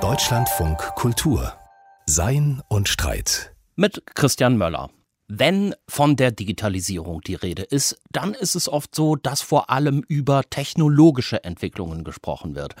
Deutschlandfunk Kultur Sein und Streit mit Christian Möller. Wenn von der Digitalisierung die Rede ist, dann ist es oft so, dass vor allem über technologische Entwicklungen gesprochen wird.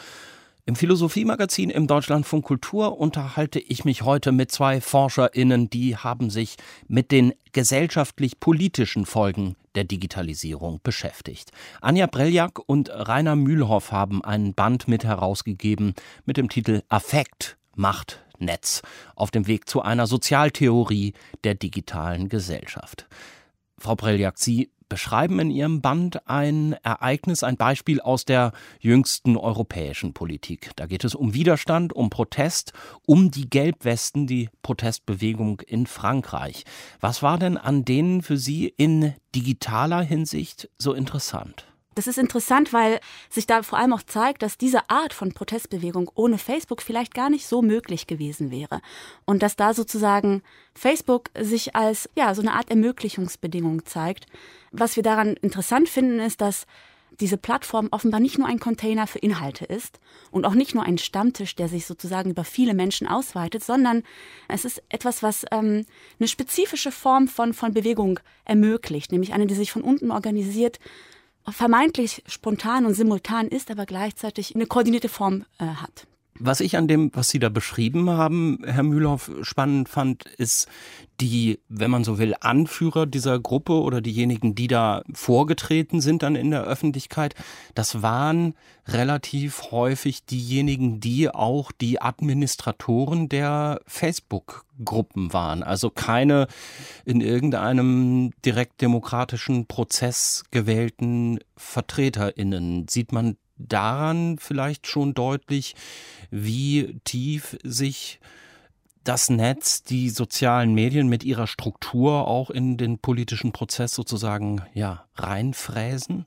Im Philosophiemagazin im Deutschlandfunk Kultur unterhalte ich mich heute mit zwei ForscherInnen, die haben sich mit den gesellschaftlich-politischen Folgen der Digitalisierung beschäftigt. Anja Breljak und Rainer Mühlhoff haben einen Band mit herausgegeben mit dem Titel Affekt macht Netz auf dem Weg zu einer Sozialtheorie der digitalen Gesellschaft. Frau Breljak, Sie beschreiben in Ihrem Band ein Ereignis, ein Beispiel aus der jüngsten europäischen Politik. Da geht es um Widerstand, um Protest, um die Gelbwesten, die Protestbewegung in Frankreich. Was war denn an denen für Sie in digitaler Hinsicht so interessant? Das ist interessant, weil sich da vor allem auch zeigt, dass diese Art von Protestbewegung ohne Facebook vielleicht gar nicht so möglich gewesen wäre. Und dass da sozusagen Facebook sich als, ja, so eine Art Ermöglichungsbedingung zeigt. Was wir daran interessant finden, ist, dass diese Plattform offenbar nicht nur ein Container für Inhalte ist und auch nicht nur ein Stammtisch, der sich sozusagen über viele Menschen ausweitet, sondern es ist etwas, was ähm, eine spezifische Form von, von Bewegung ermöglicht, nämlich eine, die sich von unten organisiert, vermeintlich spontan und simultan ist, aber gleichzeitig eine koordinierte Form äh, hat. Was ich an dem, was Sie da beschrieben haben, Herr Mühlhoff, spannend fand, ist die, wenn man so will, Anführer dieser Gruppe oder diejenigen, die da vorgetreten sind dann in der Öffentlichkeit. Das waren relativ häufig diejenigen, die auch die Administratoren der Facebook-Gruppen waren. Also keine in irgendeinem direkt demokratischen Prozess gewählten VertreterInnen. Sieht man daran vielleicht schon deutlich, wie tief sich das Netz, die sozialen Medien mit ihrer Struktur auch in den politischen Prozess sozusagen ja, reinfräsen?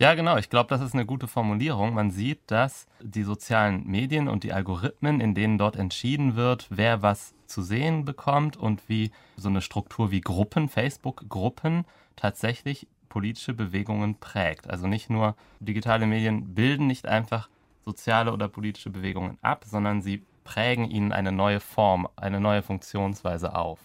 Ja, genau. Ich glaube, das ist eine gute Formulierung. Man sieht, dass die sozialen Medien und die Algorithmen, in denen dort entschieden wird, wer was zu sehen bekommt und wie so eine Struktur wie Gruppen, Facebook-Gruppen tatsächlich politische Bewegungen prägt. Also nicht nur digitale Medien bilden nicht einfach soziale oder politische Bewegungen ab, sondern sie prägen ihnen eine neue Form, eine neue Funktionsweise auf.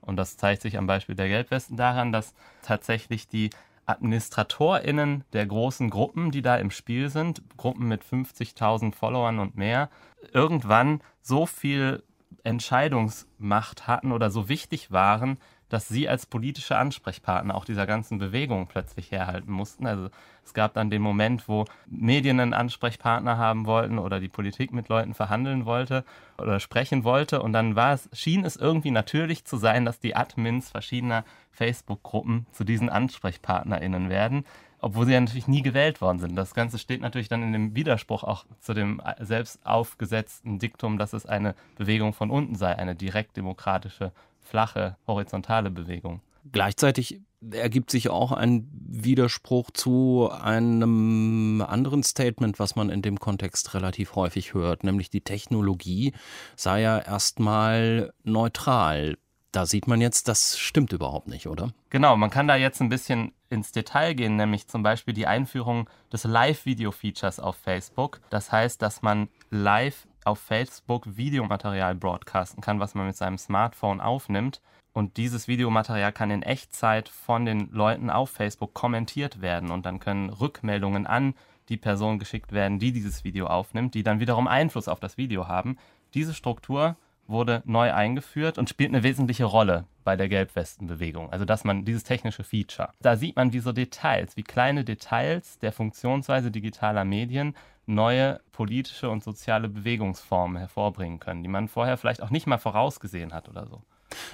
Und das zeigt sich am Beispiel der Gelbwesten daran, dass tatsächlich die AdministratorInnen der großen Gruppen, die da im Spiel sind, Gruppen mit 50.000 Followern und mehr, irgendwann so viel Entscheidungsmacht hatten oder so wichtig waren, dass sie als politische Ansprechpartner auch dieser ganzen Bewegung plötzlich herhalten mussten. Also es gab dann den Moment, wo Medien einen Ansprechpartner haben wollten oder die Politik mit Leuten verhandeln wollte oder sprechen wollte. Und dann war es, schien es irgendwie natürlich zu sein, dass die Admins verschiedener Facebook-Gruppen zu diesen AnsprechpartnerInnen werden obwohl sie ja natürlich nie gewählt worden sind. Das Ganze steht natürlich dann in dem Widerspruch auch zu dem selbst aufgesetzten Diktum, dass es eine Bewegung von unten sei, eine direkt demokratische flache, horizontale Bewegung. Gleichzeitig ergibt sich auch ein Widerspruch zu einem anderen Statement, was man in dem Kontext relativ häufig hört, nämlich die Technologie sei ja erstmal neutral. Da sieht man jetzt, das stimmt überhaupt nicht, oder? Genau, man kann da jetzt ein bisschen ins Detail gehen, nämlich zum Beispiel die Einführung des Live-Video-Features auf Facebook. Das heißt, dass man live auf Facebook Videomaterial broadcasten kann, was man mit seinem Smartphone aufnimmt. Und dieses Videomaterial kann in Echtzeit von den Leuten auf Facebook kommentiert werden und dann können Rückmeldungen an die Person geschickt werden, die dieses Video aufnimmt, die dann wiederum Einfluss auf das Video haben. Diese Struktur wurde neu eingeführt und spielt eine wesentliche Rolle bei der Gelbwestenbewegung. Also dass man dieses technische Feature. Da sieht man, wie so Details, wie kleine Details der Funktionsweise digitaler Medien neue politische und soziale Bewegungsformen hervorbringen können, die man vorher vielleicht auch nicht mal vorausgesehen hat oder so.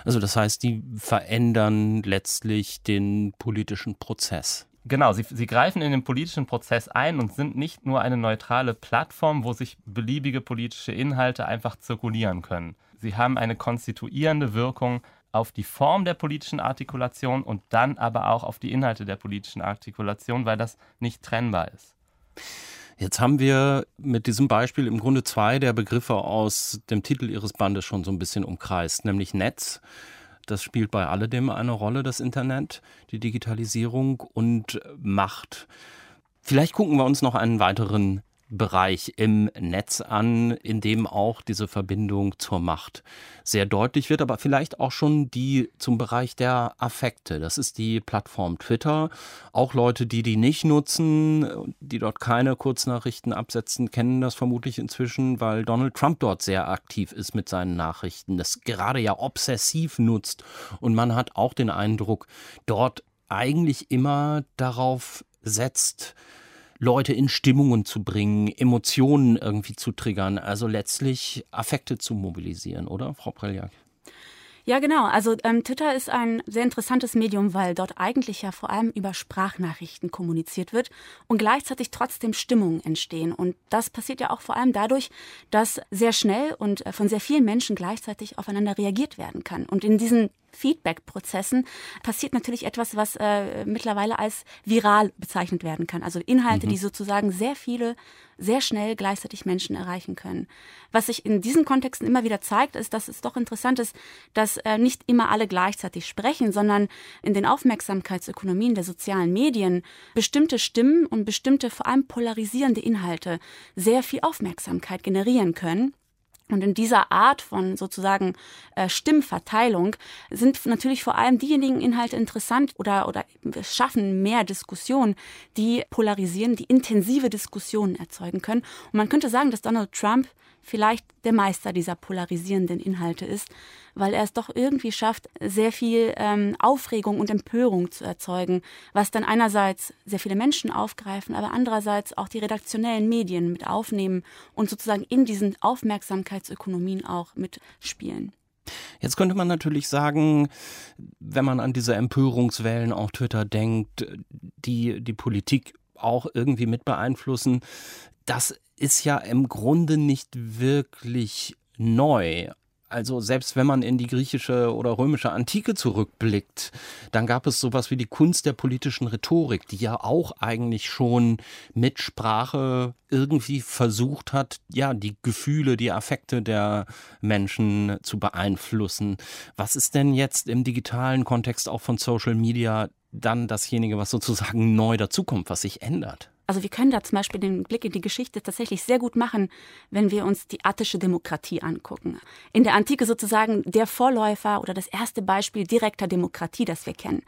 Also das heißt, die verändern letztlich den politischen Prozess. Genau, sie, sie greifen in den politischen Prozess ein und sind nicht nur eine neutrale Plattform, wo sich beliebige politische Inhalte einfach zirkulieren können. Sie haben eine konstituierende Wirkung auf die Form der politischen Artikulation und dann aber auch auf die Inhalte der politischen Artikulation, weil das nicht trennbar ist. Jetzt haben wir mit diesem Beispiel im Grunde zwei der Begriffe aus dem Titel Ihres Bandes schon so ein bisschen umkreist, nämlich Netz. Das spielt bei alledem eine Rolle, das Internet, die Digitalisierung und Macht. Vielleicht gucken wir uns noch einen weiteren Bereich im Netz an, in dem auch diese Verbindung zur Macht sehr deutlich wird, aber vielleicht auch schon die zum Bereich der Affekte. Das ist die Plattform Twitter. Auch Leute, die die nicht nutzen, die dort keine Kurznachrichten absetzen, kennen das vermutlich inzwischen, weil Donald Trump dort sehr aktiv ist mit seinen Nachrichten, das gerade ja obsessiv nutzt. Und man hat auch den Eindruck, dort eigentlich immer darauf setzt, Leute in Stimmungen zu bringen, Emotionen irgendwie zu triggern, also letztlich Affekte zu mobilisieren, oder, Frau Preljak? Ja, genau. Also ähm, Twitter ist ein sehr interessantes Medium, weil dort eigentlich ja vor allem über Sprachnachrichten kommuniziert wird und gleichzeitig trotzdem Stimmungen entstehen. Und das passiert ja auch vor allem dadurch, dass sehr schnell und äh, von sehr vielen Menschen gleichzeitig aufeinander reagiert werden kann. Und in diesen Feedback-Prozessen passiert natürlich etwas, was äh, mittlerweile als viral bezeichnet werden kann. Also Inhalte, mhm. die sozusagen sehr viele, sehr schnell gleichzeitig Menschen erreichen können. Was sich in diesen Kontexten immer wieder zeigt, ist, dass es doch interessant ist, dass äh, nicht immer alle gleichzeitig sprechen, sondern in den Aufmerksamkeitsökonomien der sozialen Medien bestimmte Stimmen und bestimmte vor allem polarisierende Inhalte sehr viel Aufmerksamkeit generieren können und in dieser Art von sozusagen äh, Stimmverteilung sind natürlich vor allem diejenigen Inhalte interessant oder, oder schaffen mehr Diskussionen, die polarisieren, die intensive Diskussionen erzeugen können. Und man könnte sagen, dass Donald Trump vielleicht der Meister dieser polarisierenden Inhalte ist, weil er es doch irgendwie schafft, sehr viel ähm, Aufregung und Empörung zu erzeugen, was dann einerseits sehr viele Menschen aufgreifen, aber andererseits auch die redaktionellen Medien mit aufnehmen und sozusagen in diesen Aufmerksamkeitsökonomien auch mitspielen. Jetzt könnte man natürlich sagen, wenn man an diese Empörungswellen auf Twitter denkt, die die Politik auch irgendwie mit beeinflussen, das ist ja im Grunde nicht wirklich neu. Also selbst wenn man in die griechische oder römische Antike zurückblickt, dann gab es sowas wie die Kunst der politischen Rhetorik, die ja auch eigentlich schon mit Sprache irgendwie versucht hat, ja, die Gefühle, die Affekte der Menschen zu beeinflussen. Was ist denn jetzt im digitalen Kontext auch von Social Media dann dasjenige, was sozusagen neu dazukommt, was sich ändert? Also wir können da zum Beispiel den Blick in die Geschichte tatsächlich sehr gut machen, wenn wir uns die attische Demokratie angucken. In der Antike sozusagen der Vorläufer oder das erste Beispiel direkter Demokratie, das wir kennen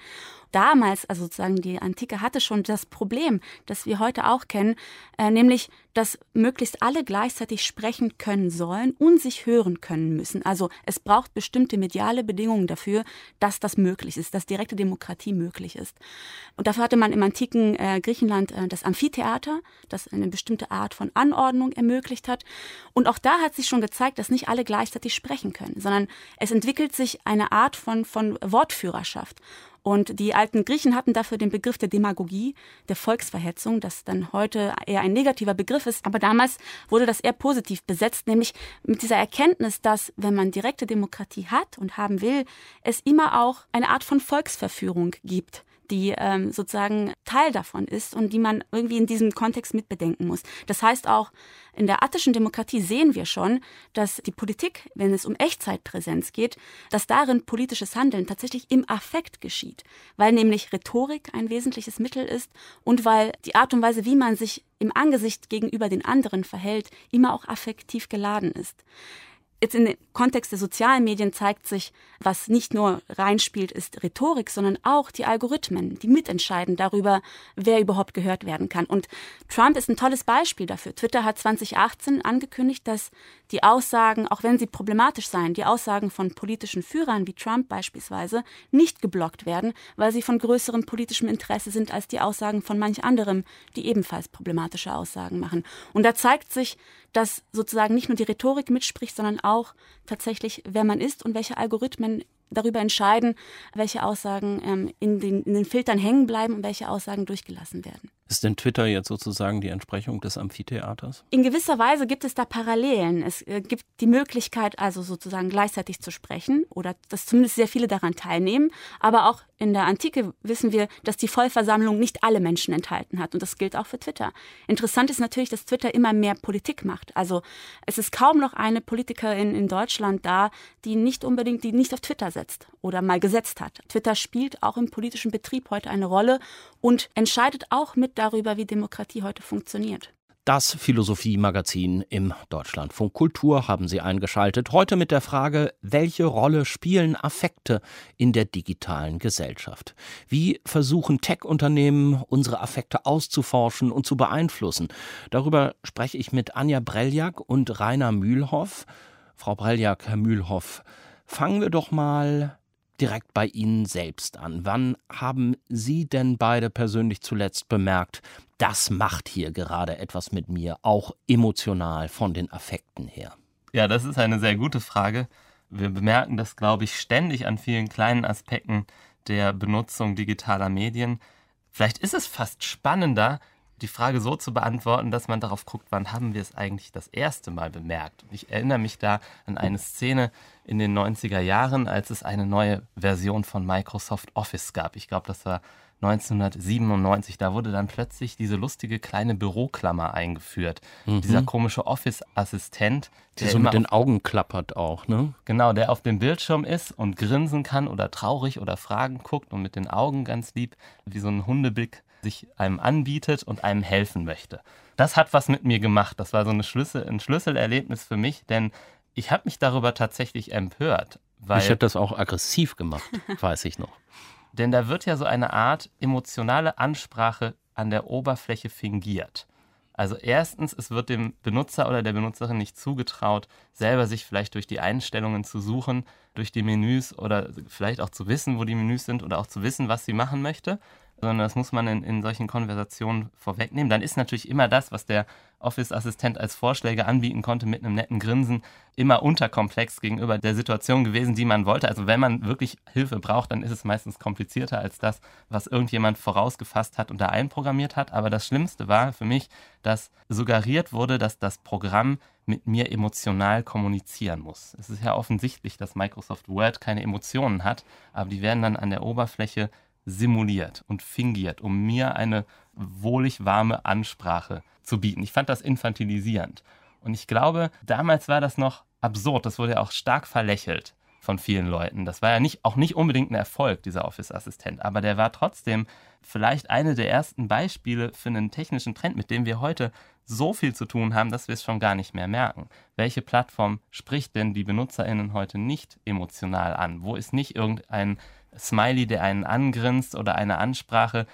damals, also sozusagen die Antike hatte schon das Problem, das wir heute auch kennen, äh, nämlich, dass möglichst alle gleichzeitig sprechen können sollen und sich hören können müssen. Also es braucht bestimmte mediale Bedingungen dafür, dass das möglich ist, dass direkte Demokratie möglich ist. Und dafür hatte man im antiken äh, Griechenland äh, das Amphitheater, das eine bestimmte Art von Anordnung ermöglicht hat. Und auch da hat sich schon gezeigt, dass nicht alle gleichzeitig sprechen können, sondern es entwickelt sich eine Art von, von Wortführerschaft. Und die alten Griechen hatten dafür den Begriff der Demagogie, der Volksverhetzung, das dann heute eher ein negativer Begriff ist. Aber damals wurde das eher positiv besetzt, nämlich mit dieser Erkenntnis, dass wenn man direkte Demokratie hat und haben will, es immer auch eine Art von Volksverführung gibt die ähm, sozusagen Teil davon ist und die man irgendwie in diesem Kontext mitbedenken muss. Das heißt auch, in der attischen Demokratie sehen wir schon, dass die Politik, wenn es um Echtzeitpräsenz geht, dass darin politisches Handeln tatsächlich im Affekt geschieht, weil nämlich Rhetorik ein wesentliches Mittel ist und weil die Art und Weise, wie man sich im Angesicht gegenüber den anderen verhält, immer auch affektiv geladen ist. Jetzt in dem Kontext der sozialen Medien zeigt sich, was nicht nur reinspielt, ist Rhetorik, sondern auch die Algorithmen, die mitentscheiden darüber, wer überhaupt gehört werden kann. Und Trump ist ein tolles Beispiel dafür. Twitter hat 2018 angekündigt, dass die Aussagen, auch wenn sie problematisch seien, die Aussagen von politischen Führern wie Trump beispielsweise, nicht geblockt werden, weil sie von größerem politischem Interesse sind als die Aussagen von manch anderem, die ebenfalls problematische Aussagen machen. Und da zeigt sich, dass sozusagen nicht nur die Rhetorik mitspricht, sondern auch tatsächlich, wer man ist und welche Algorithmen darüber entscheiden, welche Aussagen ähm, in, den, in den Filtern hängen bleiben und welche Aussagen durchgelassen werden. Ist denn Twitter jetzt sozusagen die Entsprechung des Amphitheaters? In gewisser Weise gibt es da Parallelen. Es äh, gibt die Möglichkeit, also sozusagen gleichzeitig zu sprechen oder dass zumindest sehr viele daran teilnehmen. Aber auch in der Antike wissen wir, dass die Vollversammlung nicht alle Menschen enthalten hat. Und das gilt auch für Twitter. Interessant ist natürlich, dass Twitter immer mehr Politik macht. Also es ist kaum noch eine Politikerin in Deutschland da, die nicht unbedingt, die nicht auf Twitter setzt oder mal gesetzt hat. Twitter spielt auch im politischen Betrieb heute eine Rolle und entscheidet auch mit darüber, wie Demokratie heute funktioniert. Das Philosophie-Magazin im Deutschlandfunk Kultur haben Sie eingeschaltet. Heute mit der Frage, welche Rolle spielen Affekte in der digitalen Gesellschaft? Wie versuchen Tech-Unternehmen, unsere Affekte auszuforschen und zu beeinflussen? Darüber spreche ich mit Anja Breljak und Rainer Mühlhoff. Frau Breljak, Herr Mühlhoff, fangen wir doch mal direkt bei Ihnen selbst an. Wann haben Sie denn beide persönlich zuletzt bemerkt, das macht hier gerade etwas mit mir, auch emotional von den Affekten her? Ja, das ist eine sehr gute Frage. Wir bemerken das, glaube ich, ständig an vielen kleinen Aspekten der Benutzung digitaler Medien. Vielleicht ist es fast spannender, die Frage so zu beantworten, dass man darauf guckt, wann haben wir es eigentlich das erste Mal bemerkt. Ich erinnere mich da an eine Szene in den 90er Jahren, als es eine neue Version von Microsoft Office gab. Ich glaube, das war 1997. Da wurde dann plötzlich diese lustige kleine Büroklammer eingeführt. Mhm. Dieser komische Office-Assistent. Der so mit den Augen klappert auch, ne? Genau, der auf dem Bildschirm ist und grinsen kann oder traurig oder Fragen guckt und mit den Augen ganz lieb, wie so ein Hundeblick sich einem anbietet und einem helfen möchte. Das hat was mit mir gemacht. Das war so eine Schlüssel, ein Schlüsselerlebnis für mich, denn ich habe mich darüber tatsächlich empört. Weil, ich hätte das auch aggressiv gemacht, weiß ich noch. Denn da wird ja so eine Art emotionale Ansprache an der Oberfläche fingiert. Also erstens, es wird dem Benutzer oder der Benutzerin nicht zugetraut, selber sich vielleicht durch die Einstellungen zu suchen, durch die Menüs oder vielleicht auch zu wissen, wo die Menüs sind oder auch zu wissen, was sie machen möchte, sondern das muss man in, in solchen Konversationen vorwegnehmen. Dann ist natürlich immer das, was der Office-Assistent als Vorschläge anbieten konnte, mit einem netten Grinsen, immer unterkomplex gegenüber der Situation gewesen, die man wollte. Also wenn man wirklich Hilfe braucht, dann ist es meistens komplizierter als das, was irgendjemand vorausgefasst hat und da einprogrammiert hat. Aber das Schlimmste war für mich, dass suggeriert wurde, dass das Programm mit mir emotional kommunizieren muss. Es ist ja offensichtlich, dass Microsoft Word keine Emotionen hat, aber die werden dann an der Oberfläche simuliert und fingiert, um mir eine wohlig warme Ansprache zu bieten. Ich fand das infantilisierend. Und ich glaube, damals war das noch absurd. Das wurde ja auch stark verlächelt von vielen Leuten. Das war ja nicht, auch nicht unbedingt ein Erfolg, dieser Office-Assistent, aber der war trotzdem vielleicht eine der ersten Beispiele für einen technischen Trend, mit dem wir heute so viel zu tun haben, dass wir es schon gar nicht mehr merken. Welche Plattform spricht denn die BenutzerInnen heute nicht emotional an? Wo ist nicht irgendein Smiley, der einen angrinst oder eine Ansprache,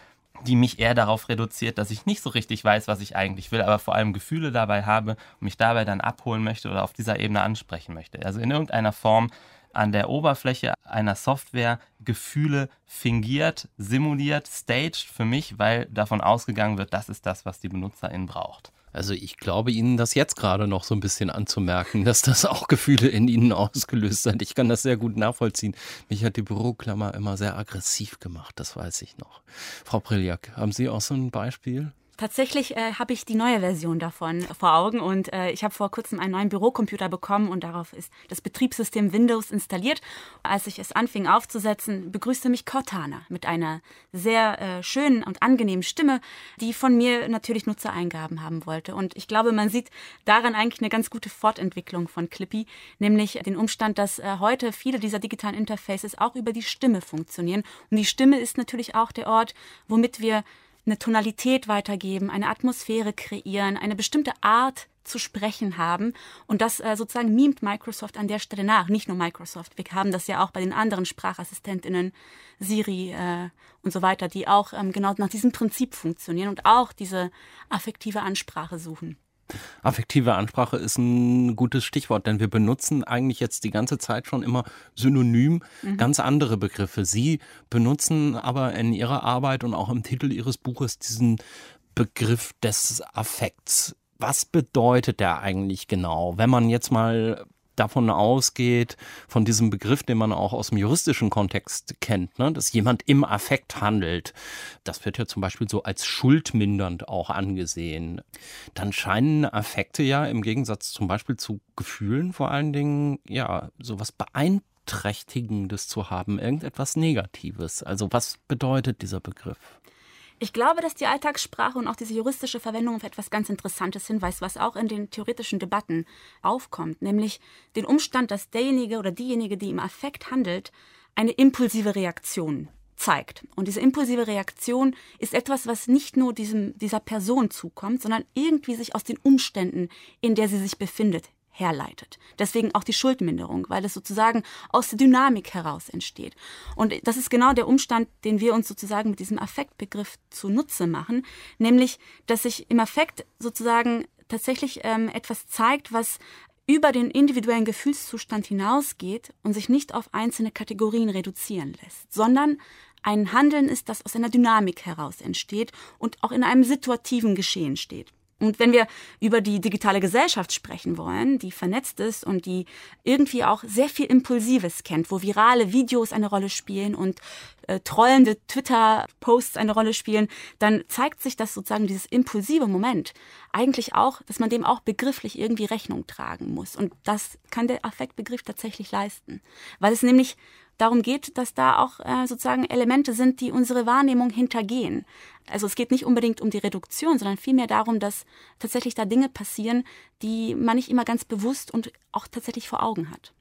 die mich eher darauf reduziert, dass ich nicht so richtig weiß, was ich eigentlich will, aber vor allem Gefühle dabei habe und mich dabei dann abholen möchte oder auf dieser Ebene ansprechen möchte. Also in irgendeiner Form an der Oberfläche einer Software Gefühle fingiert, simuliert, staged für mich, weil davon ausgegangen wird, das ist das, was die Benutzerin braucht. Also ich glaube Ihnen das jetzt gerade noch so ein bisschen anzumerken, dass das auch Gefühle in Ihnen ausgelöst hat. Ich kann das sehr gut nachvollziehen. Mich hat die Büroklammer immer sehr aggressiv gemacht, das weiß ich noch. Frau Priljak, haben Sie auch so ein Beispiel? Tatsächlich äh, habe ich die neue Version davon vor Augen und äh, ich habe vor kurzem einen neuen Bürocomputer bekommen und darauf ist das Betriebssystem Windows installiert. Als ich es anfing aufzusetzen, begrüßte mich Cortana mit einer sehr äh, schönen und angenehmen Stimme, die von mir natürlich Nutzereingaben haben wollte. Und ich glaube, man sieht daran eigentlich eine ganz gute Fortentwicklung von Clippy, nämlich den Umstand, dass äh, heute viele dieser digitalen Interfaces auch über die Stimme funktionieren. Und die Stimme ist natürlich auch der Ort, womit wir eine Tonalität weitergeben, eine Atmosphäre kreieren, eine bestimmte Art zu sprechen haben. Und das äh, sozusagen mimt Microsoft an der Stelle nach. Nicht nur Microsoft. Wir haben das ja auch bei den anderen Sprachassistentinnen, Siri äh, und so weiter, die auch ähm, genau nach diesem Prinzip funktionieren und auch diese affektive Ansprache suchen. Affektive Ansprache ist ein gutes Stichwort, denn wir benutzen eigentlich jetzt die ganze Zeit schon immer synonym mhm. ganz andere Begriffe. Sie benutzen aber in Ihrer Arbeit und auch im Titel Ihres Buches diesen Begriff des Affekts. Was bedeutet der eigentlich genau? Wenn man jetzt mal davon ausgeht, von diesem Begriff, den man auch aus dem juristischen Kontext kennt, ne, dass jemand im Affekt handelt. Das wird ja zum Beispiel so als schuldmindernd auch angesehen. Dann scheinen Affekte ja im Gegensatz zum Beispiel zu Gefühlen vor allen Dingen, ja, sowas beeinträchtigendes zu haben, irgendetwas Negatives. Also was bedeutet dieser Begriff? Ich glaube, dass die Alltagssprache und auch diese juristische Verwendung auf etwas ganz Interessantes hinweist, was auch in den theoretischen Debatten aufkommt, nämlich den Umstand, dass derjenige oder diejenige, die im Affekt handelt, eine impulsive Reaktion zeigt. Und diese impulsive Reaktion ist etwas, was nicht nur diesem, dieser Person zukommt, sondern irgendwie sich aus den Umständen, in der sie sich befindet, herleitet. Deswegen auch die Schuldminderung, weil es sozusagen aus der Dynamik heraus entsteht. Und das ist genau der Umstand, den wir uns sozusagen mit diesem Affektbegriff zunutze machen, nämlich, dass sich im Affekt sozusagen tatsächlich ähm, etwas zeigt, was über den individuellen Gefühlszustand hinausgeht und sich nicht auf einzelne Kategorien reduzieren lässt, sondern ein Handeln ist, das aus einer Dynamik heraus entsteht und auch in einem situativen Geschehen steht. Und wenn wir über die digitale Gesellschaft sprechen wollen, die vernetzt ist und die irgendwie auch sehr viel Impulsives kennt, wo virale Videos eine Rolle spielen und äh, trollende Twitter-Posts eine Rolle spielen, dann zeigt sich, dass sozusagen dieses impulsive Moment eigentlich auch, dass man dem auch begrifflich irgendwie Rechnung tragen muss. Und das kann der Affektbegriff tatsächlich leisten. Weil es nämlich darum geht, dass da auch äh, sozusagen Elemente sind, die unsere Wahrnehmung hintergehen. Also es geht nicht unbedingt um die Reduktion, sondern vielmehr darum, dass tatsächlich da Dinge passieren, die man nicht immer ganz bewusst und auch tatsächlich vor Augen hat.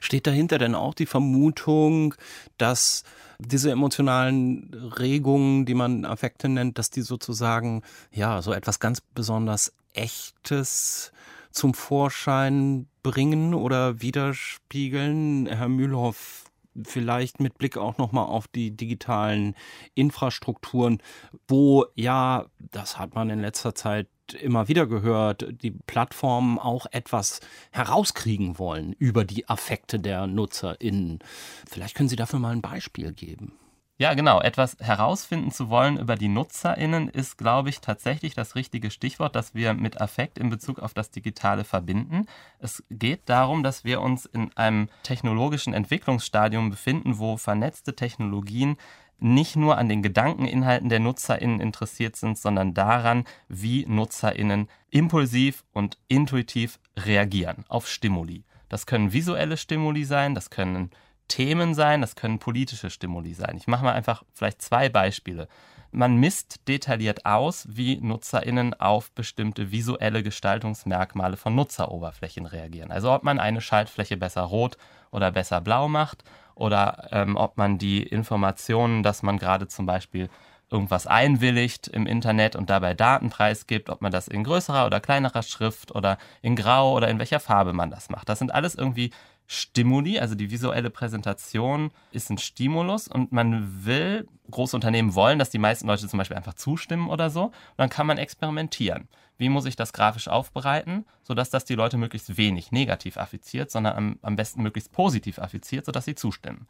Steht dahinter denn auch die Vermutung, dass diese emotionalen Regungen, die man Affekte nennt, dass die sozusagen ja so etwas ganz besonders Echtes zum Vorschein bringen oder widerspiegeln? Herr Mühlhoff, vielleicht mit Blick auch nochmal auf die digitalen Infrastrukturen, wo ja, das hat man in letzter Zeit immer wieder gehört, die Plattformen auch etwas herauskriegen wollen über die Affekte der NutzerInnen. Vielleicht können Sie dafür mal ein Beispiel geben. Ja, genau. Etwas herausfinden zu wollen über die NutzerInnen ist, glaube ich, tatsächlich das richtige Stichwort, das wir mit Affekt in Bezug auf das Digitale verbinden. Es geht darum, dass wir uns in einem technologischen Entwicklungsstadium befinden, wo vernetzte Technologien nicht nur an den Gedankeninhalten der NutzerInnen interessiert sind, sondern daran, wie NutzerInnen impulsiv und intuitiv reagieren auf Stimuli. Das können visuelle Stimuli sein, das können Themen sein, das können politische Stimuli sein. Ich mache mal einfach vielleicht zwei Beispiele. Man misst detailliert aus, wie NutzerInnen auf bestimmte visuelle Gestaltungsmerkmale von Nutzeroberflächen reagieren. Also ob man eine Schaltfläche besser rot oder besser blau macht oder ähm, ob man die Informationen, dass man gerade zum Beispiel irgendwas einwilligt im Internet und dabei Daten preisgibt, ob man das in größerer oder kleinerer Schrift oder in Grau oder in welcher Farbe man das macht. Das sind alles irgendwie Stimuli, also die visuelle Präsentation ist ein Stimulus und man will, große Unternehmen wollen, dass die meisten Leute zum Beispiel einfach zustimmen oder so. Und dann kann man experimentieren. Wie muss ich das grafisch aufbereiten, sodass das die Leute möglichst wenig negativ affiziert, sondern am, am besten möglichst positiv affiziert, sodass sie zustimmen.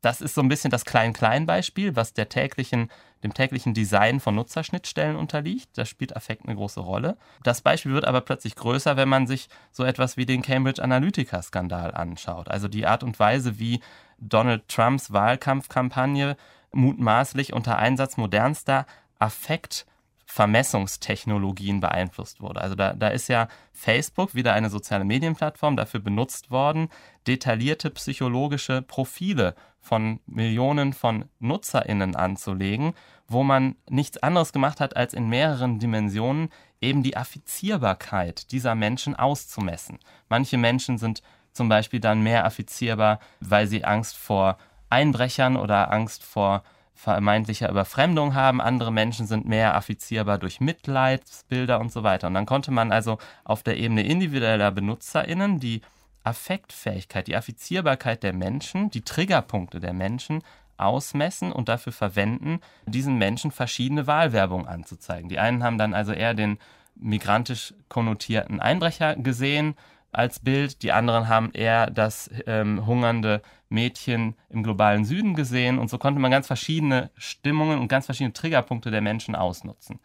Das ist so ein bisschen das Klein-Klein-Beispiel, was der täglichen, dem täglichen Design von Nutzerschnittstellen unterliegt. Da spielt Affekt eine große Rolle. Das Beispiel wird aber plötzlich größer, wenn man sich so etwas wie den Cambridge Analytica-Skandal anschaut. Also die Art und Weise, wie Donald Trumps Wahlkampfkampagne mutmaßlich unter Einsatz modernster Affekt Vermessungstechnologien beeinflusst wurde. Also da, da ist ja Facebook, wieder eine soziale Medienplattform, dafür benutzt worden, detaillierte psychologische Profile von Millionen von Nutzerinnen anzulegen, wo man nichts anderes gemacht hat, als in mehreren Dimensionen eben die Affizierbarkeit dieser Menschen auszumessen. Manche Menschen sind zum Beispiel dann mehr affizierbar, weil sie Angst vor Einbrechern oder Angst vor vermeintlicher Überfremdung haben. Andere Menschen sind mehr affizierbar durch Mitleidsbilder und so weiter. Und dann konnte man also auf der Ebene individueller BenutzerInnen die Affektfähigkeit, die Affizierbarkeit der Menschen, die Triggerpunkte der Menschen ausmessen und dafür verwenden, diesen Menschen verschiedene Wahlwerbung anzuzeigen. Die einen haben dann also eher den migrantisch konnotierten Einbrecher gesehen als Bild, die anderen haben eher das ähm, hungernde Mädchen im globalen Süden gesehen und so konnte man ganz verschiedene Stimmungen und ganz verschiedene Triggerpunkte der Menschen ausnutzen.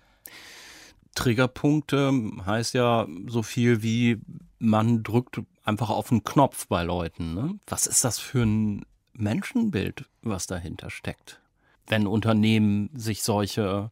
Triggerpunkte heißt ja so viel wie man drückt einfach auf einen Knopf bei Leuten. Ne? Was ist das für ein Menschenbild, was dahinter steckt, wenn Unternehmen sich solche,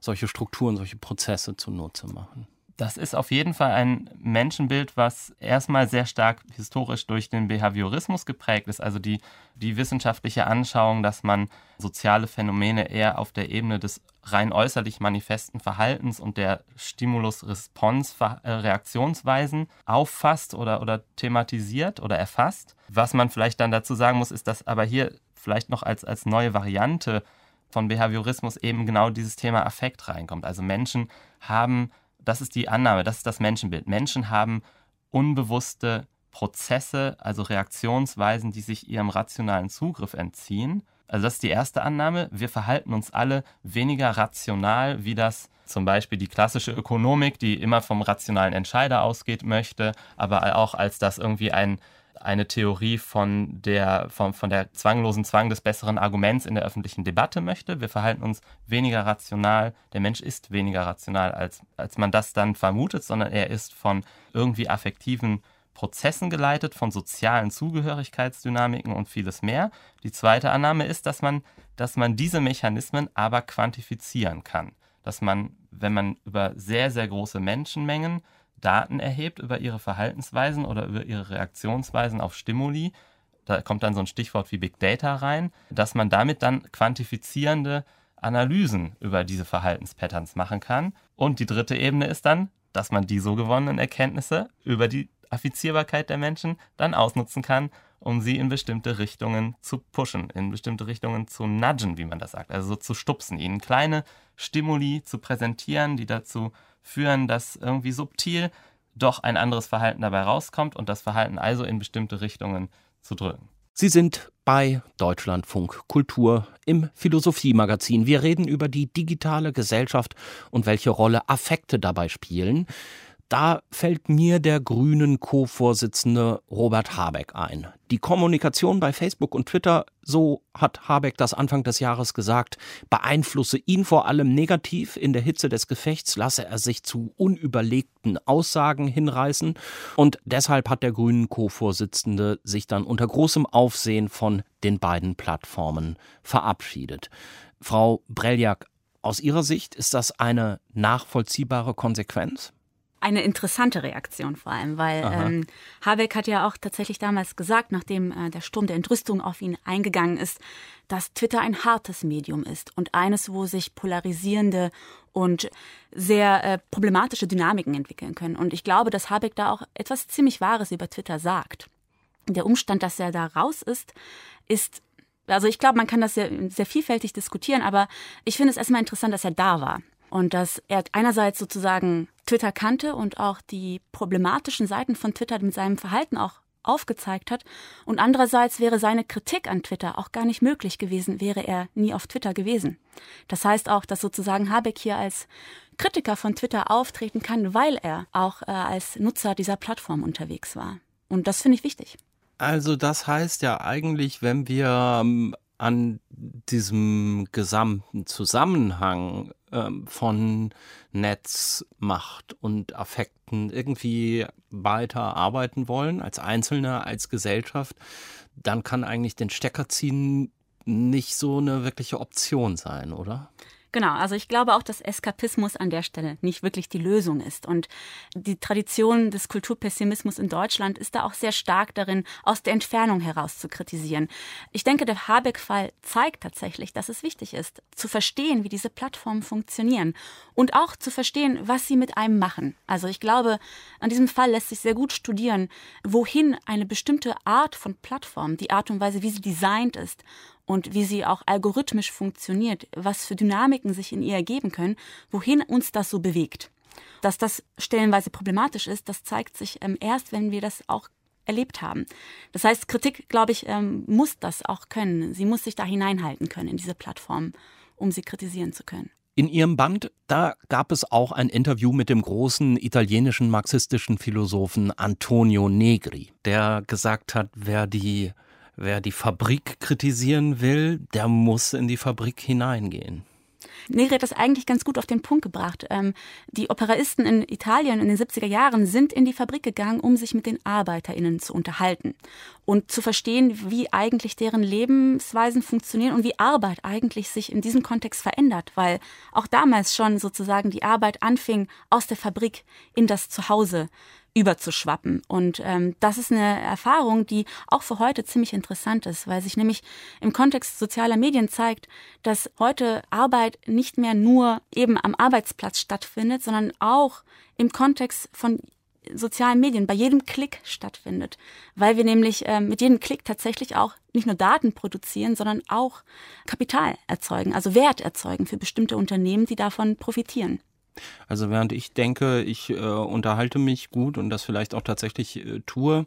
solche Strukturen, solche Prozesse zunutze machen? Das ist auf jeden Fall ein Menschenbild, was erstmal sehr stark historisch durch den Behaviorismus geprägt ist, also die, die wissenschaftliche Anschauung, dass man soziale Phänomene eher auf der Ebene des rein äußerlich manifesten Verhaltens und der Stimulus-Response-Reaktionsweisen auffasst oder, oder thematisiert oder erfasst. Was man vielleicht dann dazu sagen muss, ist, dass aber hier vielleicht noch als, als neue Variante von Behaviorismus eben genau dieses Thema Affekt reinkommt. Also Menschen haben, das ist die Annahme, das ist das Menschenbild. Menschen haben unbewusste Prozesse, also Reaktionsweisen, die sich ihrem rationalen Zugriff entziehen. Also das ist die erste Annahme. Wir verhalten uns alle weniger rational, wie das zum Beispiel die klassische Ökonomik, die immer vom rationalen Entscheider ausgeht, möchte, aber auch als das irgendwie ein eine Theorie von der, von, von der zwanglosen Zwang des besseren Arguments in der öffentlichen Debatte möchte. Wir verhalten uns weniger rational. Der Mensch ist weniger rational, als, als man das dann vermutet, sondern er ist von irgendwie affektiven Prozessen geleitet, von sozialen Zugehörigkeitsdynamiken und vieles mehr. Die zweite Annahme ist, dass man, dass man diese Mechanismen aber quantifizieren kann. Dass man, wenn man über sehr, sehr große Menschenmengen Daten erhebt über ihre Verhaltensweisen oder über ihre Reaktionsweisen auf Stimuli, da kommt dann so ein Stichwort wie Big Data rein, dass man damit dann quantifizierende Analysen über diese Verhaltenspatterns machen kann. Und die dritte Ebene ist dann, dass man die so gewonnenen Erkenntnisse über die Affizierbarkeit der Menschen dann ausnutzen kann, um sie in bestimmte Richtungen zu pushen, in bestimmte Richtungen zu nudgen, wie man das sagt, also so zu stupsen, ihnen kleine Stimuli zu präsentieren, die dazu führen, dass irgendwie subtil doch ein anderes Verhalten dabei rauskommt und das Verhalten also in bestimmte Richtungen zu drücken. Sie sind bei Deutschlandfunk Kultur im Philosophiemagazin. Wir reden über die digitale Gesellschaft und welche Rolle Affekte dabei spielen. Da fällt mir der grünen Co-Vorsitzende Robert Habeck ein. Die Kommunikation bei Facebook und Twitter, so hat Habeck das Anfang des Jahres gesagt, beeinflusse ihn vor allem negativ. In der Hitze des Gefechts lasse er sich zu unüberlegten Aussagen hinreißen. Und deshalb hat der grünen Co-Vorsitzende sich dann unter großem Aufsehen von den beiden Plattformen verabschiedet. Frau Breljak, aus Ihrer Sicht ist das eine nachvollziehbare Konsequenz? Eine interessante Reaktion vor allem, weil ähm, Habeck hat ja auch tatsächlich damals gesagt, nachdem äh, der Sturm der Entrüstung auf ihn eingegangen ist, dass Twitter ein hartes Medium ist und eines, wo sich polarisierende und sehr äh, problematische Dynamiken entwickeln können. Und ich glaube, dass Habeck da auch etwas ziemlich Wahres über Twitter sagt. Der Umstand, dass er da raus ist, ist also ich glaube, man kann das sehr, sehr vielfältig diskutieren, aber ich finde es erstmal interessant, dass er da war. Und dass er einerseits sozusagen Twitter kannte und auch die problematischen Seiten von Twitter mit seinem Verhalten auch aufgezeigt hat. Und andererseits wäre seine Kritik an Twitter auch gar nicht möglich gewesen, wäre er nie auf Twitter gewesen. Das heißt auch, dass sozusagen Habeck hier als Kritiker von Twitter auftreten kann, weil er auch äh, als Nutzer dieser Plattform unterwegs war. Und das finde ich wichtig. Also das heißt ja eigentlich, wenn wir ähm, an diesem gesamten Zusammenhang ähm, von Netzmacht und Affekten irgendwie weiter arbeiten wollen, als Einzelner, als Gesellschaft, dann kann eigentlich den Stecker ziehen nicht so eine wirkliche Option sein, oder? Genau, also ich glaube auch, dass Eskapismus an der Stelle nicht wirklich die Lösung ist. Und die Tradition des Kulturpessimismus in Deutschland ist da auch sehr stark darin, aus der Entfernung heraus zu kritisieren. Ich denke, der Habeck-Fall zeigt tatsächlich, dass es wichtig ist, zu verstehen, wie diese Plattformen funktionieren und auch zu verstehen, was sie mit einem machen. Also ich glaube, an diesem Fall lässt sich sehr gut studieren, wohin eine bestimmte Art von Plattform, die Art und Weise, wie sie designt ist und wie sie auch algorithmisch funktioniert, was für Dynamiken sich in ihr ergeben können, wohin uns das so bewegt. Dass das stellenweise problematisch ist, das zeigt sich ähm, erst, wenn wir das auch erlebt haben. Das heißt, Kritik, glaube ich, ähm, muss das auch können. Sie muss sich da hineinhalten können in diese Plattform, um sie kritisieren zu können. In ihrem Band, da gab es auch ein Interview mit dem großen italienischen marxistischen Philosophen Antonio Negri, der gesagt hat, wer die wer die Fabrik kritisieren will, der muss in die Fabrik hineingehen. Negri hat das eigentlich ganz gut auf den Punkt gebracht. Ähm, die Operaisten in Italien in den 70er Jahren sind in die Fabrik gegangen, um sich mit den ArbeiterInnen zu unterhalten und zu verstehen, wie eigentlich deren Lebensweisen funktionieren und wie Arbeit eigentlich sich in diesem Kontext verändert, weil auch damals schon sozusagen die Arbeit anfing aus der Fabrik in das Zuhause überzuschwappen. Und ähm, das ist eine Erfahrung, die auch für heute ziemlich interessant ist, weil sich nämlich im Kontext sozialer Medien zeigt, dass heute Arbeit nicht mehr nur eben am Arbeitsplatz stattfindet, sondern auch im Kontext von sozialen Medien bei jedem Klick stattfindet, weil wir nämlich äh, mit jedem Klick tatsächlich auch nicht nur Daten produzieren, sondern auch Kapital erzeugen, also Wert erzeugen für bestimmte Unternehmen, die davon profitieren. Also während ich denke, ich äh, unterhalte mich gut und das vielleicht auch tatsächlich äh, tue,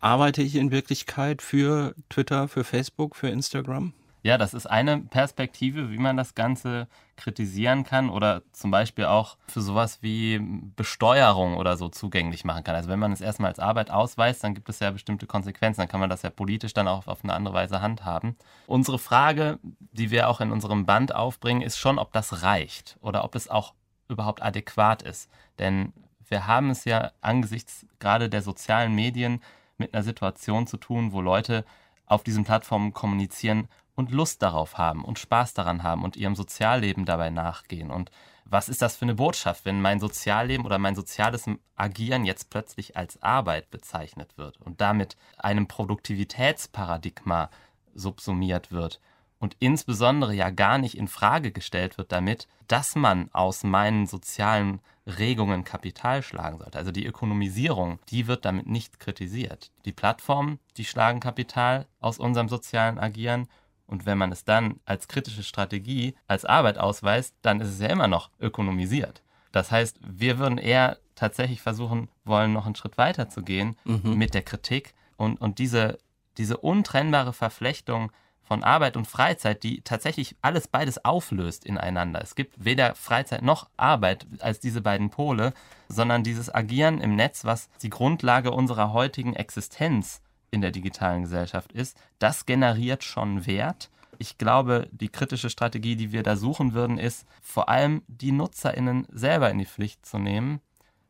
arbeite ich in Wirklichkeit für Twitter, für Facebook, für Instagram? Ja, das ist eine Perspektive, wie man das Ganze kritisieren kann oder zum Beispiel auch für sowas wie Besteuerung oder so zugänglich machen kann. Also wenn man es erstmal als Arbeit ausweist, dann gibt es ja bestimmte Konsequenzen, dann kann man das ja politisch dann auch auf eine andere Weise handhaben. Unsere Frage, die wir auch in unserem Band aufbringen, ist schon, ob das reicht oder ob es auch überhaupt adäquat ist. Denn wir haben es ja angesichts gerade der sozialen Medien mit einer Situation zu tun, wo Leute auf diesen Plattformen kommunizieren und Lust darauf haben und Spaß daran haben und ihrem Sozialleben dabei nachgehen. Und was ist das für eine Botschaft, wenn mein Sozialleben oder mein soziales Agieren jetzt plötzlich als Arbeit bezeichnet wird und damit einem Produktivitätsparadigma subsumiert wird und insbesondere ja gar nicht in Frage gestellt wird damit, dass man aus meinen sozialen Regungen Kapital schlagen sollte. Also die Ökonomisierung, die wird damit nicht kritisiert. Die Plattformen, die schlagen Kapital aus unserem sozialen Agieren und wenn man es dann als kritische Strategie, als Arbeit ausweist, dann ist es ja immer noch ökonomisiert. Das heißt, wir würden eher tatsächlich versuchen wollen, noch einen Schritt weiter zu gehen mhm. mit der Kritik und, und diese, diese untrennbare Verflechtung von Arbeit und Freizeit, die tatsächlich alles beides auflöst ineinander. Es gibt weder Freizeit noch Arbeit als diese beiden Pole, sondern dieses Agieren im Netz, was die Grundlage unserer heutigen Existenz in der digitalen Gesellschaft ist, das generiert schon Wert. Ich glaube, die kritische Strategie, die wir da suchen würden, ist vor allem die Nutzerinnen selber in die Pflicht zu nehmen,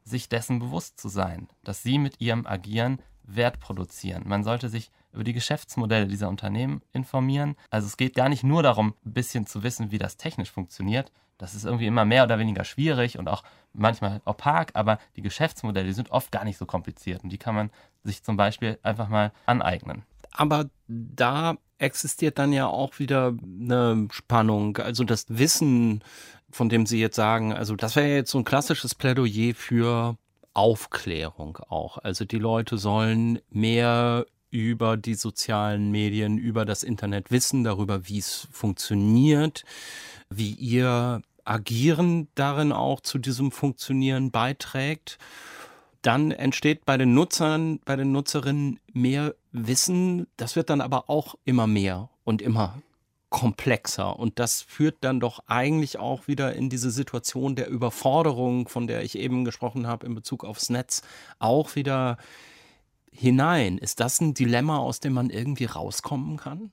sich dessen bewusst zu sein, dass sie mit ihrem Agieren Wert produzieren. Man sollte sich über die Geschäftsmodelle dieser Unternehmen informieren. Also es geht gar nicht nur darum, ein bisschen zu wissen, wie das technisch funktioniert. Das ist irgendwie immer mehr oder weniger schwierig und auch manchmal opak, aber die Geschäftsmodelle sind oft gar nicht so kompliziert und die kann man sich zum Beispiel einfach mal aneignen. Aber da existiert dann ja auch wieder eine Spannung. Also das Wissen, von dem Sie jetzt sagen, also das wäre jetzt so ein klassisches Plädoyer für Aufklärung auch. Also die Leute sollen mehr über die sozialen Medien, über das Internet wissen, darüber, wie es funktioniert, wie ihr Agieren darin auch zu diesem Funktionieren beiträgt. Dann entsteht bei den Nutzern, bei den Nutzerinnen mehr Wissen. Das wird dann aber auch immer mehr und immer komplexer. Und das führt dann doch eigentlich auch wieder in diese Situation der Überforderung, von der ich eben gesprochen habe in Bezug aufs Netz, auch wieder hinein. Ist das ein Dilemma, aus dem man irgendwie rauskommen kann?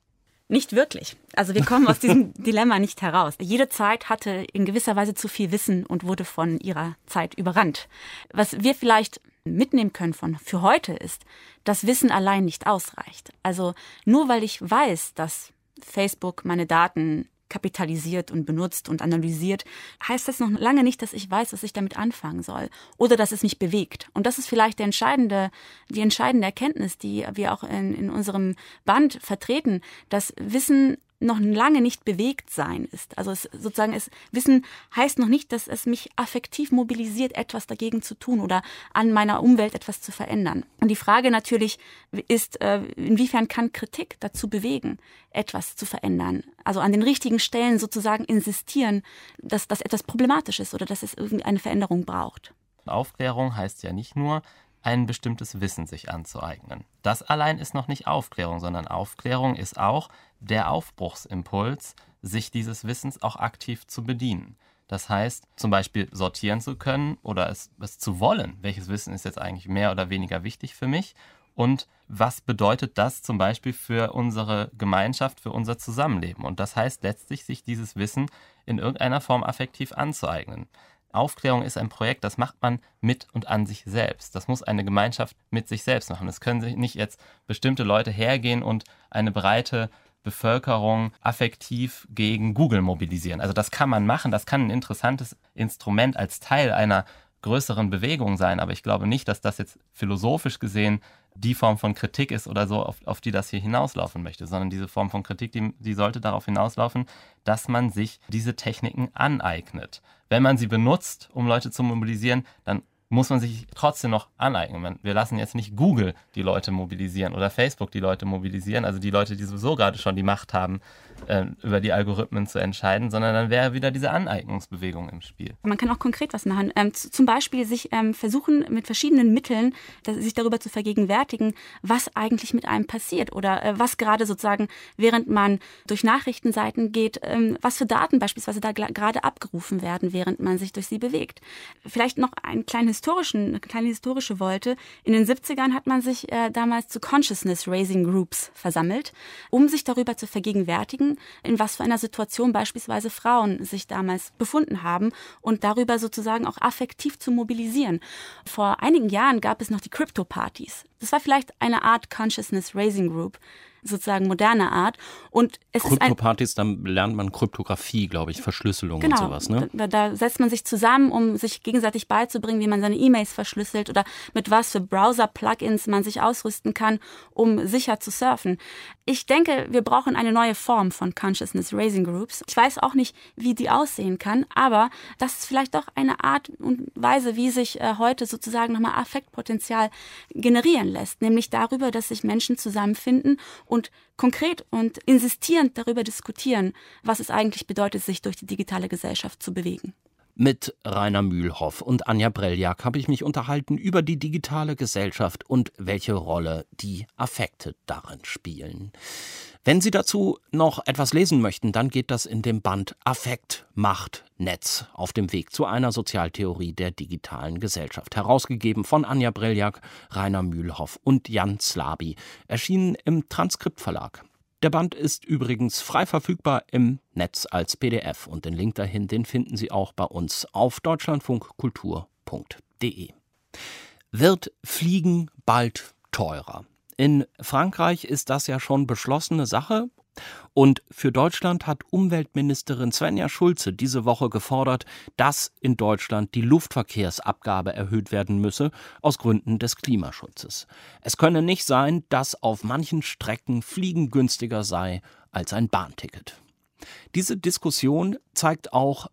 Nicht wirklich. Also wir kommen aus diesem Dilemma nicht heraus. Jede Zeit hatte in gewisser Weise zu viel Wissen und wurde von ihrer Zeit überrannt. Was wir vielleicht mitnehmen können von für heute ist, dass Wissen allein nicht ausreicht. Also nur weil ich weiß, dass Facebook meine Daten kapitalisiert und benutzt und analysiert, heißt das noch lange nicht, dass ich weiß, was ich damit anfangen soll oder dass es mich bewegt. Und das ist vielleicht der entscheidende, die entscheidende Erkenntnis, die wir auch in, in unserem Band vertreten, dass Wissen noch lange nicht bewegt sein ist. Also es sozusagen es Wissen heißt noch nicht, dass es mich affektiv mobilisiert, etwas dagegen zu tun oder an meiner Umwelt etwas zu verändern. Und die Frage natürlich ist, äh, inwiefern kann Kritik dazu bewegen, etwas zu verändern? Also an den richtigen Stellen sozusagen insistieren, dass das etwas problematisch ist oder dass es irgendeine Veränderung braucht. Aufklärung heißt ja nicht nur, ein bestimmtes Wissen sich anzueignen. Das allein ist noch nicht Aufklärung, sondern Aufklärung ist auch der Aufbruchsimpuls, sich dieses Wissens auch aktiv zu bedienen. Das heißt, zum Beispiel sortieren zu können oder es, es zu wollen. Welches Wissen ist jetzt eigentlich mehr oder weniger wichtig für mich? Und was bedeutet das zum Beispiel für unsere Gemeinschaft, für unser Zusammenleben? Und das heißt letztlich, sich dieses Wissen in irgendeiner Form affektiv anzueignen. Aufklärung ist ein Projekt, das macht man mit und an sich selbst. Das muss eine Gemeinschaft mit sich selbst machen. Es können sich nicht jetzt bestimmte Leute hergehen und eine breite Bevölkerung affektiv gegen Google mobilisieren. Also das kann man machen, das kann ein interessantes Instrument als Teil einer größeren Bewegung sein, aber ich glaube nicht, dass das jetzt philosophisch gesehen die Form von Kritik ist oder so, auf, auf die das hier hinauslaufen möchte, sondern diese Form von Kritik, die, die sollte darauf hinauslaufen, dass man sich diese Techniken aneignet. Wenn man sie benutzt, um Leute zu mobilisieren, dann muss man sich trotzdem noch aneignen. Wir lassen jetzt nicht Google die Leute mobilisieren oder Facebook die Leute mobilisieren, also die Leute, die sowieso gerade schon die Macht haben, äh, über die Algorithmen zu entscheiden, sondern dann wäre wieder diese Aneignungsbewegung im Spiel. Man kann auch konkret was machen. Ähm, zum Beispiel sich ähm, versuchen, mit verschiedenen Mitteln sich darüber zu vergegenwärtigen, was eigentlich mit einem passiert oder äh, was gerade sozusagen, während man durch Nachrichtenseiten geht, ähm, was für Daten beispielsweise da gerade abgerufen werden, während man sich durch sie bewegt. Vielleicht noch ein kleines historischen, eine kleine historische Wolte. In den 70ern hat man sich äh, damals zu Consciousness Raising Groups versammelt, um sich darüber zu vergegenwärtigen, in was für einer Situation beispielsweise Frauen sich damals befunden haben und darüber sozusagen auch affektiv zu mobilisieren. Vor einigen Jahren gab es noch die Crypto-Partys. Das war vielleicht eine Art Consciousness Raising Group sozusagen moderner Art. Und es Kryptopartys, dann lernt man Kryptographie, glaube ich, Verschlüsselung genau, und sowas. Ne? Da, da setzt man sich zusammen, um sich gegenseitig beizubringen, wie man seine E-Mails verschlüsselt oder mit was für Browser-Plugins man sich ausrüsten kann, um sicher zu surfen. Ich denke, wir brauchen eine neue Form von Consciousness Raising Groups. Ich weiß auch nicht, wie die aussehen kann, aber das ist vielleicht doch eine Art und Weise, wie sich äh, heute sozusagen nochmal Affektpotenzial generieren lässt, nämlich darüber, dass sich Menschen zusammenfinden und konkret und insistierend darüber diskutieren, was es eigentlich bedeutet, sich durch die digitale Gesellschaft zu bewegen. Mit Rainer Mühlhoff und Anja Breljak habe ich mich unterhalten über die digitale Gesellschaft und welche Rolle die Affekte darin spielen. Wenn Sie dazu noch etwas lesen möchten, dann geht das in dem Band Affekt, Macht, Netz auf dem Weg zu einer Sozialtheorie der digitalen Gesellschaft. Herausgegeben von Anja Breljak, Rainer Mühlhoff und Jan Slabi. Erschienen im Transkriptverlag. Der Band ist übrigens frei verfügbar im Netz als PDF und den Link dahin, den finden Sie auch bei uns auf deutschlandfunkkultur.de. Wird Fliegen bald teurer? In Frankreich ist das ja schon beschlossene Sache. Und für Deutschland hat Umweltministerin Svenja Schulze diese Woche gefordert, dass in Deutschland die Luftverkehrsabgabe erhöht werden müsse, aus Gründen des Klimaschutzes. Es könne nicht sein, dass auf manchen Strecken Fliegen günstiger sei als ein Bahnticket. Diese Diskussion zeigt auch,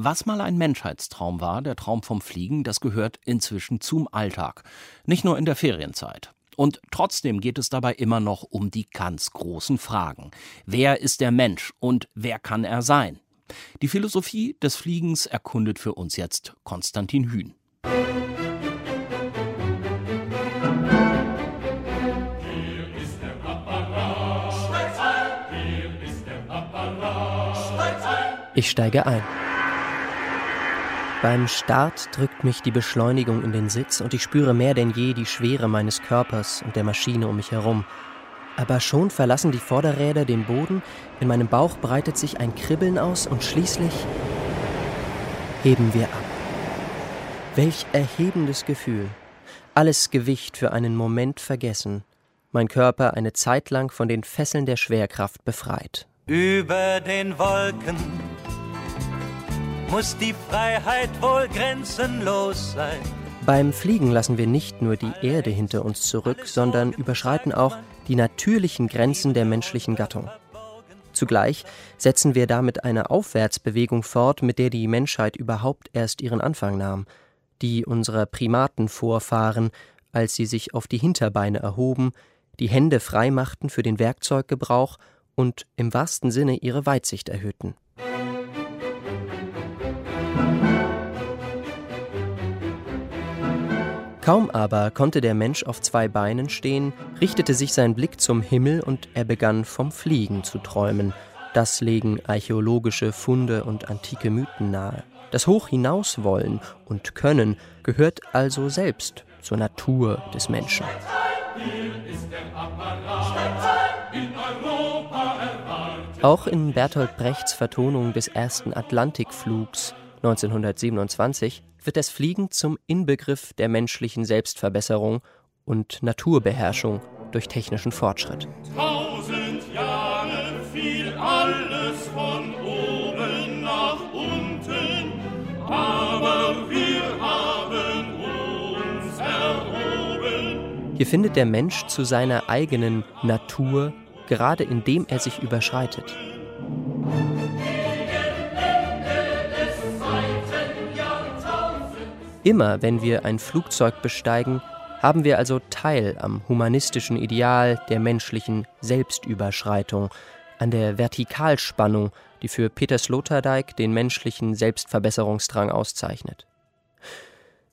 was mal ein Menschheitstraum war, der Traum vom Fliegen, das gehört inzwischen zum Alltag. Nicht nur in der Ferienzeit. Und trotzdem geht es dabei immer noch um die ganz großen Fragen. Wer ist der Mensch und wer kann er sein? Die Philosophie des Fliegens erkundet für uns jetzt Konstantin Hühn. Ich steige ein. Beim Start drückt mich die Beschleunigung in den Sitz und ich spüre mehr denn je die Schwere meines Körpers und der Maschine um mich herum. Aber schon verlassen die Vorderräder den Boden, in meinem Bauch breitet sich ein Kribbeln aus und schließlich heben wir ab. Welch erhebendes Gefühl. Alles Gewicht für einen Moment vergessen. Mein Körper eine Zeit lang von den Fesseln der Schwerkraft befreit. Über den Wolken muss die Freiheit wohl grenzenlos sein. Beim Fliegen lassen wir nicht nur die Erde hinter uns zurück, sondern überschreiten auch die natürlichen Grenzen der menschlichen Gattung. Zugleich setzen wir damit eine Aufwärtsbewegung fort, mit der die Menschheit überhaupt erst ihren Anfang nahm, die unserer Primatenvorfahren, als sie sich auf die Hinterbeine erhoben, die Hände freimachten für den Werkzeuggebrauch und im wahrsten Sinne ihre Weitsicht erhöhten. Kaum aber konnte der Mensch auf zwei Beinen stehen, richtete sich sein Blick zum Himmel und er begann vom Fliegen zu träumen. Das legen archäologische Funde und antike Mythen nahe. Das Hoch hinaus wollen und können gehört also selbst zur Natur des Menschen. Auch in Bertolt Brechts Vertonung des ersten Atlantikflugs 1927 wird das Fliegen zum Inbegriff der menschlichen Selbstverbesserung und Naturbeherrschung durch technischen Fortschritt. Tausend Jahre fiel alles von oben nach unten, aber wir haben uns erhoben. Hier findet der Mensch zu seiner eigenen Natur, gerade indem er sich überschreitet. Immer wenn wir ein Flugzeug besteigen, haben wir also Teil am humanistischen Ideal der menschlichen Selbstüberschreitung, an der Vertikalspannung, die für Peter Sloterdijk den menschlichen Selbstverbesserungsdrang auszeichnet.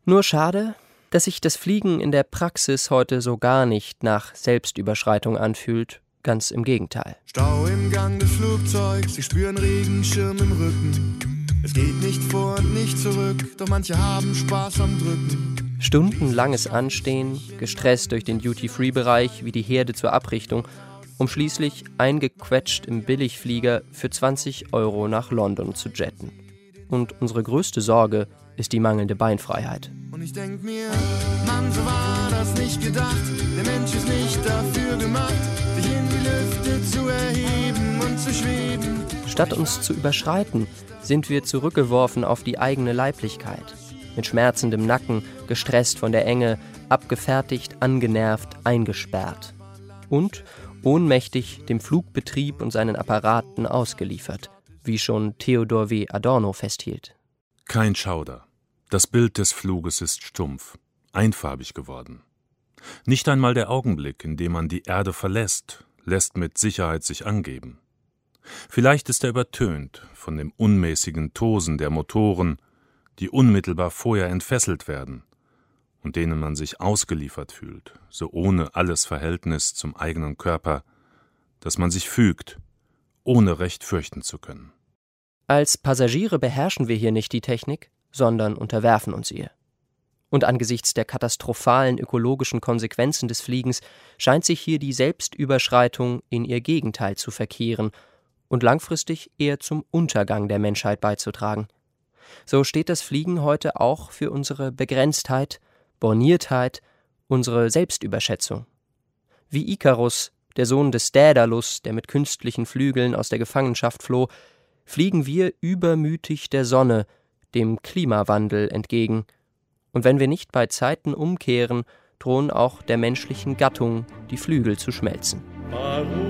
Nur schade, dass sich das Fliegen in der Praxis heute so gar nicht nach Selbstüberschreitung anfühlt, ganz im Gegenteil. Stau im Gang des Flugzeugs, sie spüren Regenschirm im Rücken. Es geht nicht vor und nicht zurück, doch manche haben Spaß am Drücken. Stundenlanges Anstehen, gestresst durch den Duty-Free-Bereich wie die Herde zur Abrichtung, um schließlich eingequetscht im Billigflieger für 20 Euro nach London zu jetten. Und unsere größte Sorge ist die mangelnde Beinfreiheit. Und ich denk mir, Mann, so war das nicht gedacht. Der Mensch ist nicht dafür gemacht, sich in die Lüfte zu erheben und zu schweben. Statt uns zu überschreiten, sind wir zurückgeworfen auf die eigene Leiblichkeit. Mit schmerzendem Nacken, gestresst von der Enge, abgefertigt, angenervt, eingesperrt. Und ohnmächtig dem Flugbetrieb und seinen Apparaten ausgeliefert, wie schon Theodor W. Adorno festhielt. Kein Schauder. Das Bild des Fluges ist stumpf, einfarbig geworden. Nicht einmal der Augenblick, in dem man die Erde verlässt, lässt mit Sicherheit sich angeben. Vielleicht ist er übertönt von dem unmäßigen Tosen der Motoren, die unmittelbar vorher entfesselt werden und denen man sich ausgeliefert fühlt, so ohne alles Verhältnis zum eigenen Körper, dass man sich fügt, ohne recht fürchten zu können. Als Passagiere beherrschen wir hier nicht die Technik, sondern unterwerfen uns ihr. Und angesichts der katastrophalen ökologischen Konsequenzen des Fliegens scheint sich hier die Selbstüberschreitung in ihr Gegenteil zu verkehren und langfristig eher zum Untergang der Menschheit beizutragen. So steht das Fliegen heute auch für unsere Begrenztheit, Borniertheit, unsere Selbstüberschätzung. Wie Ikarus, der Sohn des Daedalus, der mit künstlichen Flügeln aus der Gefangenschaft floh, fliegen wir übermütig der Sonne, dem Klimawandel entgegen, und wenn wir nicht bei Zeiten umkehren, drohen auch der menschlichen Gattung die Flügel zu schmelzen. Warum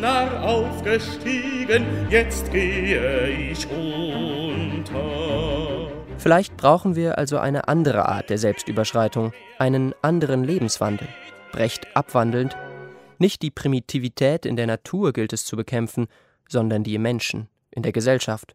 narr aufgestiegen, jetzt gehe ich unter. Vielleicht brauchen wir also eine andere Art der Selbstüberschreitung, einen anderen Lebenswandel, Brecht abwandelnd. Nicht die Primitivität in der Natur gilt es zu bekämpfen, sondern die im Menschen, in der Gesellschaft.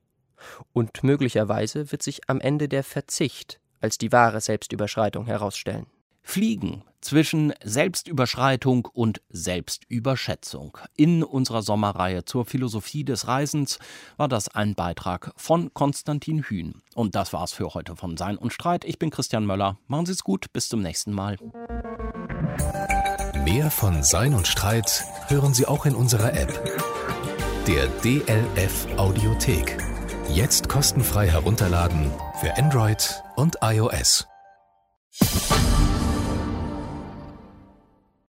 Und möglicherweise wird sich am Ende der Verzicht als die wahre Selbstüberschreitung herausstellen. Fliegen zwischen Selbstüberschreitung und Selbstüberschätzung. In unserer Sommerreihe zur Philosophie des Reisens war das ein Beitrag von Konstantin Hühn. Und das war's für heute von Sein und Streit. Ich bin Christian Möller. Machen Sie es gut. Bis zum nächsten Mal. Mehr von Sein und Streit hören Sie auch in unserer App. Der DLF Audiothek. Jetzt kostenfrei herunterladen für Android und iOS.